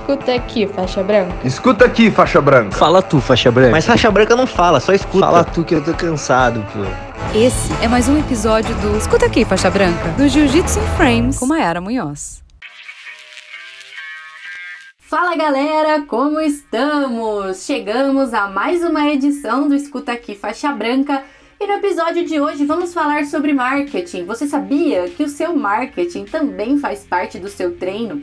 Escuta aqui, faixa branca. Escuta aqui, faixa branca. Fala tu, faixa branca. Mas faixa branca não fala, só escuta. Fala tu que eu tô cansado, pô. Esse é mais um episódio do Escuta aqui, faixa branca, do Jiu-Jitsu in Frames com Mayara Munhoz. Fala galera, como estamos? Chegamos a mais uma edição do Escuta Aqui Faixa Branca e no episódio de hoje vamos falar sobre marketing. Você sabia que o seu marketing também faz parte do seu treino?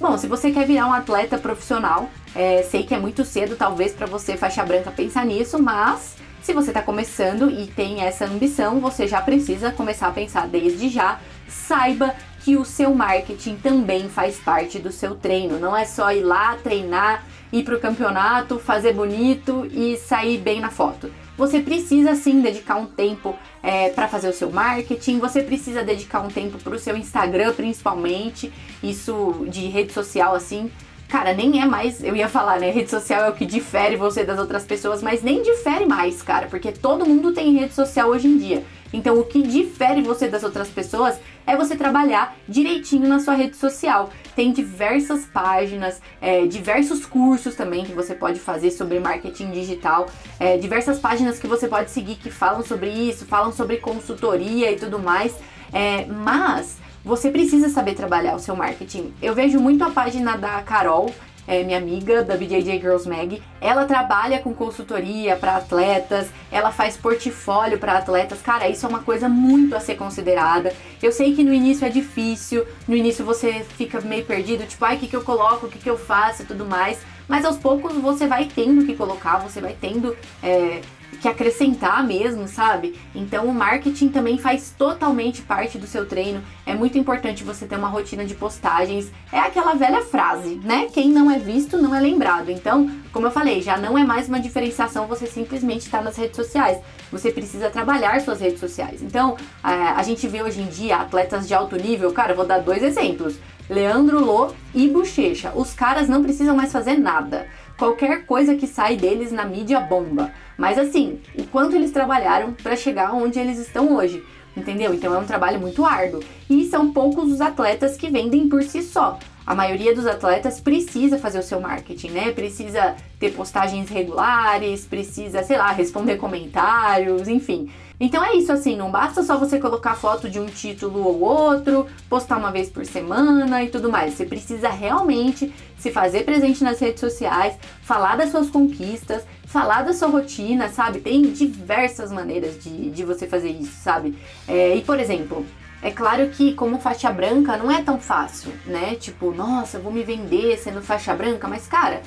Bom, se você quer virar um atleta profissional, é, sei que é muito cedo talvez para você faixa branca pensar nisso, mas se você está começando e tem essa ambição, você já precisa começar a pensar desde já. Saiba que o seu marketing também faz parte do seu treino. Não é só ir lá treinar, ir para o campeonato, fazer bonito e sair bem na foto. Você precisa sim dedicar um tempo é, para fazer o seu marketing, você precisa dedicar um tempo para o seu Instagram, principalmente. Isso de rede social assim. Cara, nem é mais, eu ia falar, né? Rede social é o que difere você das outras pessoas, mas nem difere mais, cara, porque todo mundo tem rede social hoje em dia. Então, o que difere você das outras pessoas é você trabalhar direitinho na sua rede social. Tem diversas páginas, é, diversos cursos também que você pode fazer sobre marketing digital, é, diversas páginas que você pode seguir que falam sobre isso, falam sobre consultoria e tudo mais. É, mas você precisa saber trabalhar o seu marketing. Eu vejo muito a página da Carol, é minha amiga da BJJ Girls Mag. Ela trabalha com consultoria para atletas, ela faz portfólio para atletas. Cara, isso é uma coisa muito a ser considerada. Eu sei que no início é difícil, no início você fica meio perdido, tipo, ai, o que, que eu coloco, o que, que eu faço e tudo mais. Mas aos poucos você vai tendo que colocar, você vai tendo é, que acrescentar mesmo, sabe? Então o marketing também faz totalmente parte do seu treino. É muito importante você ter uma rotina de postagens. É aquela velha frase, né? Quem não é visto não é lembrado. Então, como eu falei, já não é mais uma diferenciação você simplesmente estar nas redes sociais. Você precisa trabalhar suas redes sociais. Então, a gente vê hoje em dia atletas de alto nível. Cara, vou dar dois exemplos. Leandro Lô e Bochecha. Os caras não precisam mais fazer nada. Qualquer coisa que sai deles na mídia bomba. Mas assim, o quanto eles trabalharam para chegar onde eles estão hoje, entendeu? Então é um trabalho muito árduo. E são poucos os atletas que vendem por si só. A maioria dos atletas precisa fazer o seu marketing, né? Precisa ter postagens regulares, precisa, sei lá, responder comentários, enfim. Então é isso assim, não basta só você colocar foto de um título ou outro, postar uma vez por semana e tudo mais. Você precisa realmente se fazer presente nas redes sociais, falar das suas conquistas, falar da sua rotina, sabe? Tem diversas maneiras de, de você fazer isso, sabe? É, e por exemplo, é claro que como faixa branca não é tão fácil, né? Tipo, nossa, vou me vender sendo faixa branca, mas cara,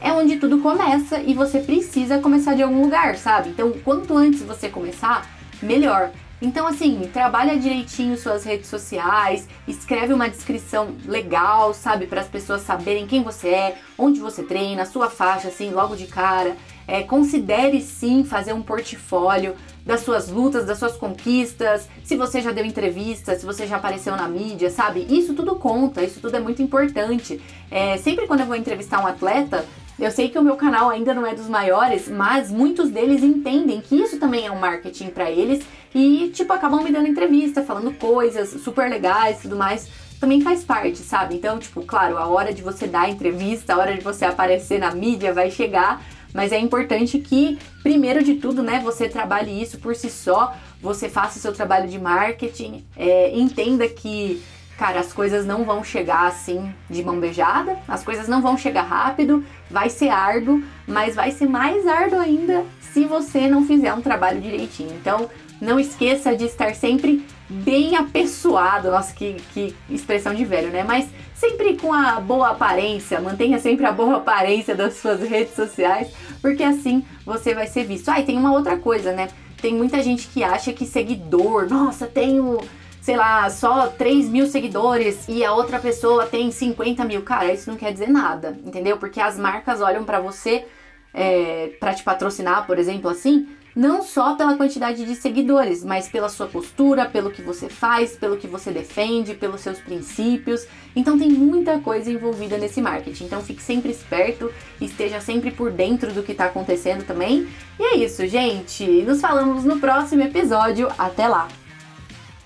é onde tudo começa e você precisa começar de algum lugar, sabe? Então, quanto antes você começar, melhor. Então, assim, trabalha direitinho suas redes sociais, escreve uma descrição legal, sabe, para as pessoas saberem quem você é, onde você treina, sua faixa, assim, logo de cara. É, considere sim fazer um portfólio das suas lutas, das suas conquistas, se você já deu entrevista, se você já apareceu na mídia, sabe? Isso tudo conta, isso tudo é muito importante. É, sempre quando eu vou entrevistar um atleta, eu sei que o meu canal ainda não é dos maiores, mas muitos deles entendem que isso também é um marketing para eles e, tipo, acabam me dando entrevista, falando coisas super legais e tudo mais. Também faz parte, sabe? Então, tipo, claro, a hora de você dar entrevista, a hora de você aparecer na mídia vai chegar, mas é importante que, primeiro de tudo, né, você trabalhe isso por si só, você faça o seu trabalho de marketing, é, entenda que cara, as coisas não vão chegar assim de mão beijada, as coisas não vão chegar rápido, vai ser árduo, mas vai ser mais árduo ainda se você não fizer um trabalho direitinho. Então, não esqueça de estar sempre bem apessoado, nossa, que, que expressão de velho, né? Mas sempre com a boa aparência, mantenha sempre a boa aparência das suas redes sociais, porque assim você vai ser visto. Ah, e tem uma outra coisa, né? Tem muita gente que acha que seguidor, nossa, tenho sei lá, só 3 mil seguidores e a outra pessoa tem 50 mil. Cara, isso não quer dizer nada, entendeu? Porque as marcas olham para você é, para te patrocinar, por exemplo, assim, não só pela quantidade de seguidores, mas pela sua postura, pelo que você faz, pelo que você defende, pelos seus princípios. Então tem muita coisa envolvida nesse marketing. Então fique sempre esperto, esteja sempre por dentro do que está acontecendo também. E é isso, gente. Nos falamos no próximo episódio. Até lá!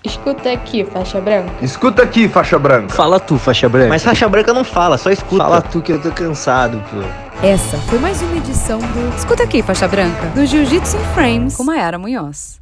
Escuta aqui, faixa branca. Escuta aqui, faixa branca. Fala tu, faixa branca. Mas faixa branca não fala, só escuta. Fala tu que eu tô cansado, pô. Essa foi mais uma edição do Escuta aqui, faixa branca, do Jiu-Jitsu Frames com Mayara Munhoz.